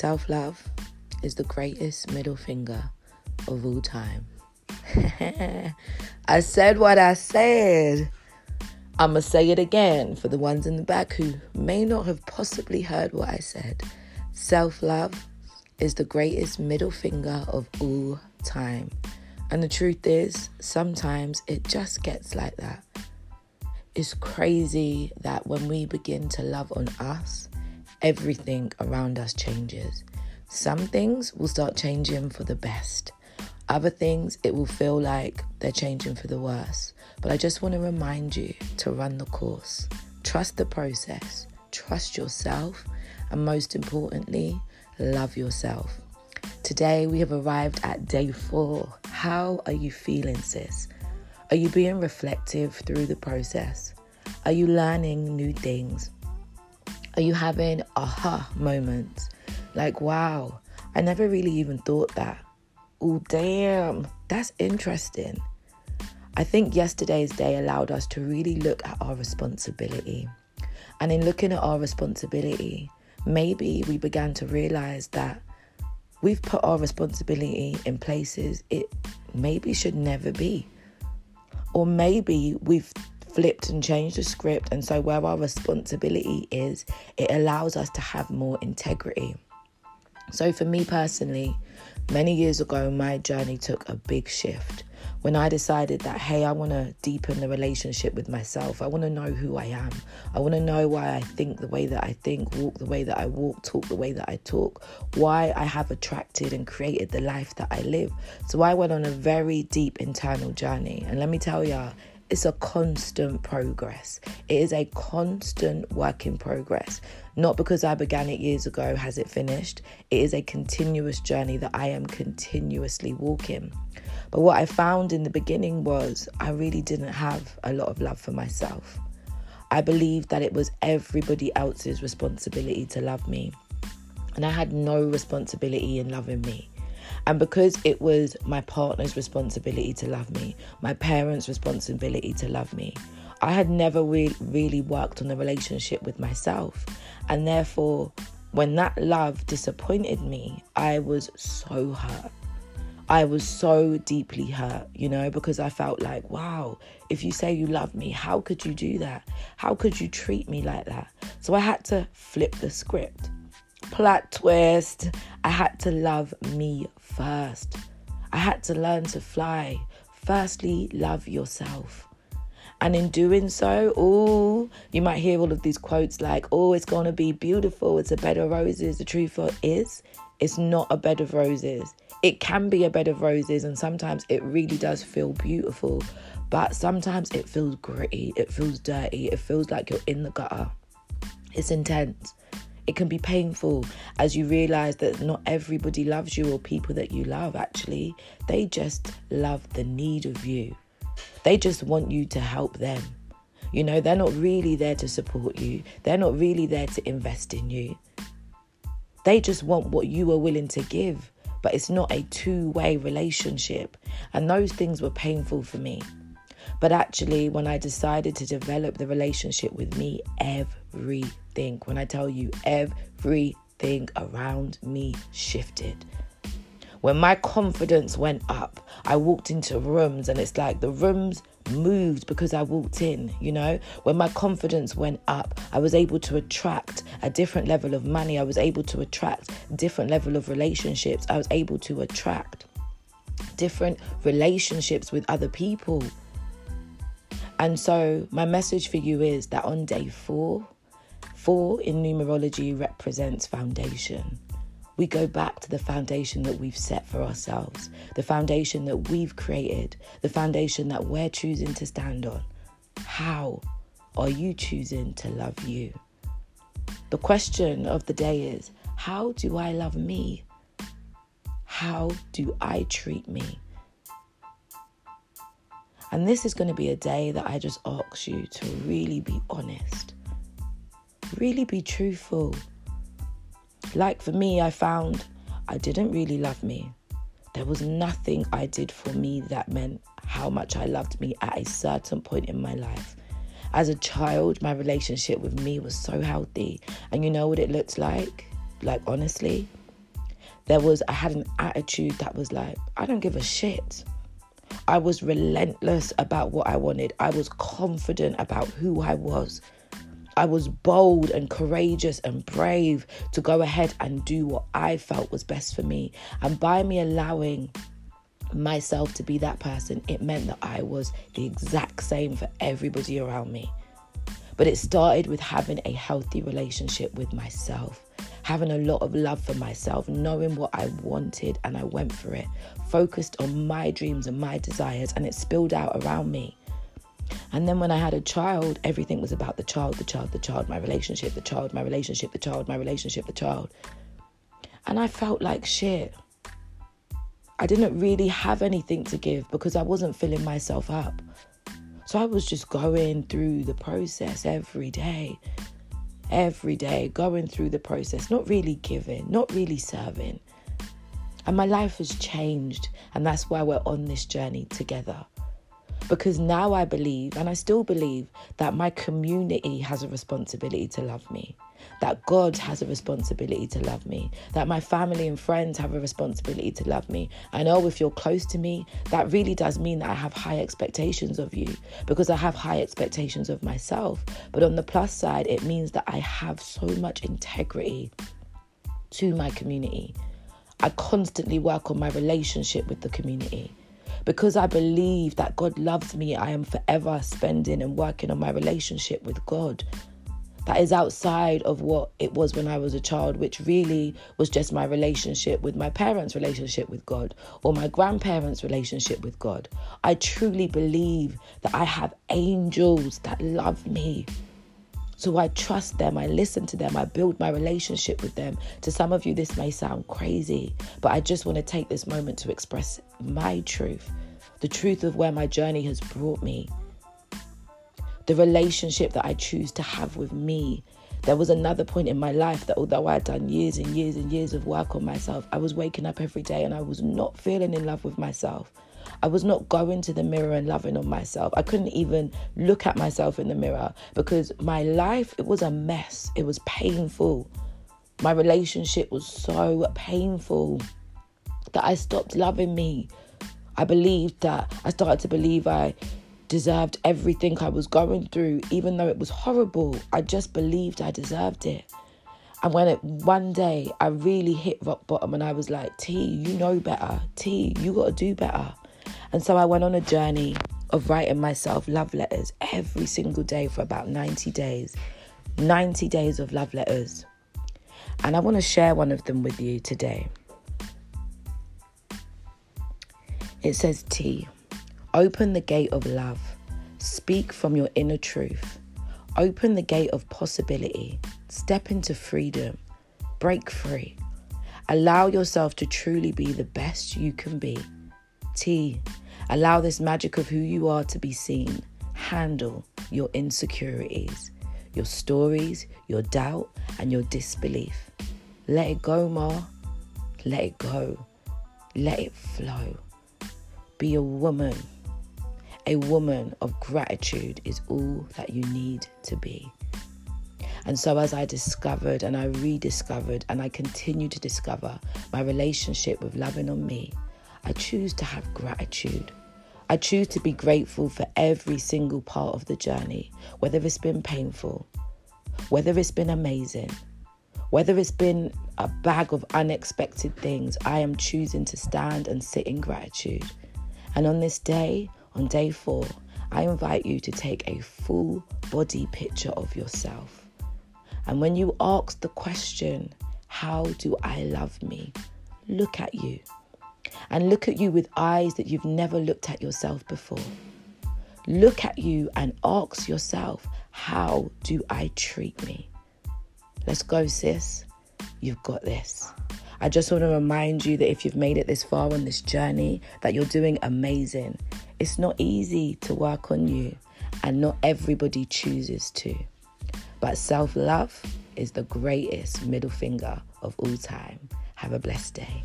Self love is the greatest middle finger of all time. I said what I said. I'm going to say it again for the ones in the back who may not have possibly heard what I said. Self love is the greatest middle finger of all time. And the truth is, sometimes it just gets like that. It's crazy that when we begin to love on us, everything around us changes. Some things will start changing for the best. Other things, it will feel like they're changing for the worse. But I just want to remind you to run the course. Trust the process. Trust yourself. And most importantly, love yourself. Today, we have arrived at day four. How are you feeling, sis? Are you being reflective through the process? Are you learning new things? Are you having aha moments? Like, wow, I never really even thought that. Oh, damn, that's interesting. I think yesterday's day allowed us to really look at our responsibility. And in looking at our responsibility, maybe we began to realize that we've put our responsibility in places it maybe should never be. Or maybe we've flipped and changed the script, and so where our responsibility is, it allows us to have more integrity. So, for me personally, many years ago, my journey took a big shift when I decided that, hey, I want to deepen the relationship with myself. I want to know who I am. I want to know why I think the way that I think, walk the way that I walk, talk the way that I talk, why I have attracted and created the life that I live. So I went on a very deep internal journey. And let me tell y'all, it's a constant progress. It is a constant work in progress. Not because I began it years ago has it finished. It is a continuous journey that I am continuously walking. But what I found in the beginning was I really didn't have a lot of love for myself. I believed that it was everybody else's responsibility to love me. And I had no responsibility in loving me. And because it was my partner's responsibility to love me, my parents' responsibility to love me, I had never re- really worked on a relationship with myself. And therefore, when that love disappointed me, I was so hurt. I was so deeply hurt, you know, because I felt like, wow, if you say you love me, how could you do that? How could you treat me like that? So I had to flip the script. Plot twist. I had to love me first. I had to learn to fly. Firstly, love yourself. And in doing so, oh, you might hear all of these quotes like, oh, it's going to be beautiful. It's a bed of roses. The truth is, it's not a bed of roses. It can be a bed of roses, and sometimes it really does feel beautiful, but sometimes it feels gritty, it feels dirty, it feels like you're in the gutter. It's intense. It can be painful as you realize that not everybody loves you or people that you love actually. They just love the need of you. They just want you to help them. You know, they're not really there to support you, they're not really there to invest in you. They just want what you are willing to give, but it's not a two way relationship. And those things were painful for me. But actually, when I decided to develop the relationship with me, everything, when I tell you everything around me shifted. When my confidence went up, I walked into rooms and it's like the rooms moved because I walked in, you know. When my confidence went up, I was able to attract a different level of money. I was able to attract different level of relationships. I was able to attract different relationships with other people. And so, my message for you is that on day four, four in numerology represents foundation we go back to the foundation that we've set for ourselves, the foundation that we've created, the foundation that we're choosing to stand on. How are you choosing to love you? The question of the day is how do I love me? How do I treat me? And this is going to be a day that I just ask you to really be honest, really be truthful like for me, I found I didn't really love me. There was nothing I did for me that meant how much I loved me at a certain point in my life. As a child, my relationship with me was so healthy. And you know what it looked like? Like, honestly, There was, I had an attitude that was like, I don't give a shit. I was relentless about what I wanted. I was confident about who I was. I was bold and courageous and brave to go ahead and do what I felt was best for me. And by me allowing myself to be that person, it meant that I was the exact same for everybody around me. But it started with having a healthy relationship with myself, having a lot of love for myself, knowing what I wanted, and I went for it, focused on my dreams and my desires, and it spilled out around me. And then when I had a child, everything was about the child, the child, the child, my relationship, the child, my relationship, the child, my relationship, the child. And I felt like shit. I didn't really have anything to give because I wasn't filling myself up. So I was just going through the process every day, every day, going through the process, not really giving, not really serving. And my life has changed, and that's why we're on this journey together. Because now I believe, and I still believe, that my community has a responsibility to love me that God has a responsibility to love me, that my family and friends have a responsibility to love me. I know if you're close to me, that really does mean that I have high expectations of you because I have high expectations of myself. But on the plus side, it means that I have so much integrity to my community. I constantly work on my relationship with the community. Because I believe that God loves me, I am forever spending and working on my relationship with God that is outside of what it was when I was a child, which really was just my relationship with my parents' relationship with God or my grandparents' relationship with God. I truly believe that I have angels that love me. So I trust them, I listen to them, I build my relationship with them. To some of you, this may sound crazy, but I just want to take this moment to express my truth, the truth of where my journey has brought me the relationship that I choose to have with me. There was another point in my life that although I had done years and years and years of work on myself, I was waking up every day and I was not feeling in love with myself. I was not going to the mirror and loving on myself. I couldn't even look at myself in the mirror because my life, it was a mess. It was painful. My relationship was so painful that I stopped loving me. I believed that I started to believe I deserved everything I was going through, even though it was horrible. I just believed I deserved it. And when it one day I really hit rock bottom and I was like, T, you know better. T, you got to do better. And so I went on a journey of writing myself love letters every single day for about 90 days. 90 days of love letters. And I want to share one of them with you today. It says T. Open the gate of love. Speak from your inner truth. Open the gate of possibility. Step into freedom. Break free. Allow yourself to truly be the best you can be. T. Allow this magic of who you are to be seen. Handle your insecurities, your stories, your doubt, and your disbelief. Let it go, Ma. Let it go. Let it flow. Be a woman a woman of gratitude is all that you need to be. And so, as I discovered and I rediscovered and I continue to discover my relationship with loving on me, I choose to have gratitude. I choose to be grateful for every single part of the journey, whether it's been painful, whether it's been amazing, whether it's been a bag of unexpected things. I am choosing to stand and sit in gratitude. And on this day, on day four, I invite you to take a full body picture of yourself. And when you ask the question, How do I love me? look at you. And look at you with eyes that you've never looked at yourself before. Look at you and ask yourself, How do I treat me? Let's go, sis. You've got this. I just want to remind you that if you've made it this far on this journey, that you're doing amazing. It's not easy to work on you, and not everybody chooses to. But self love is the greatest middle finger of all time. Have a blessed day.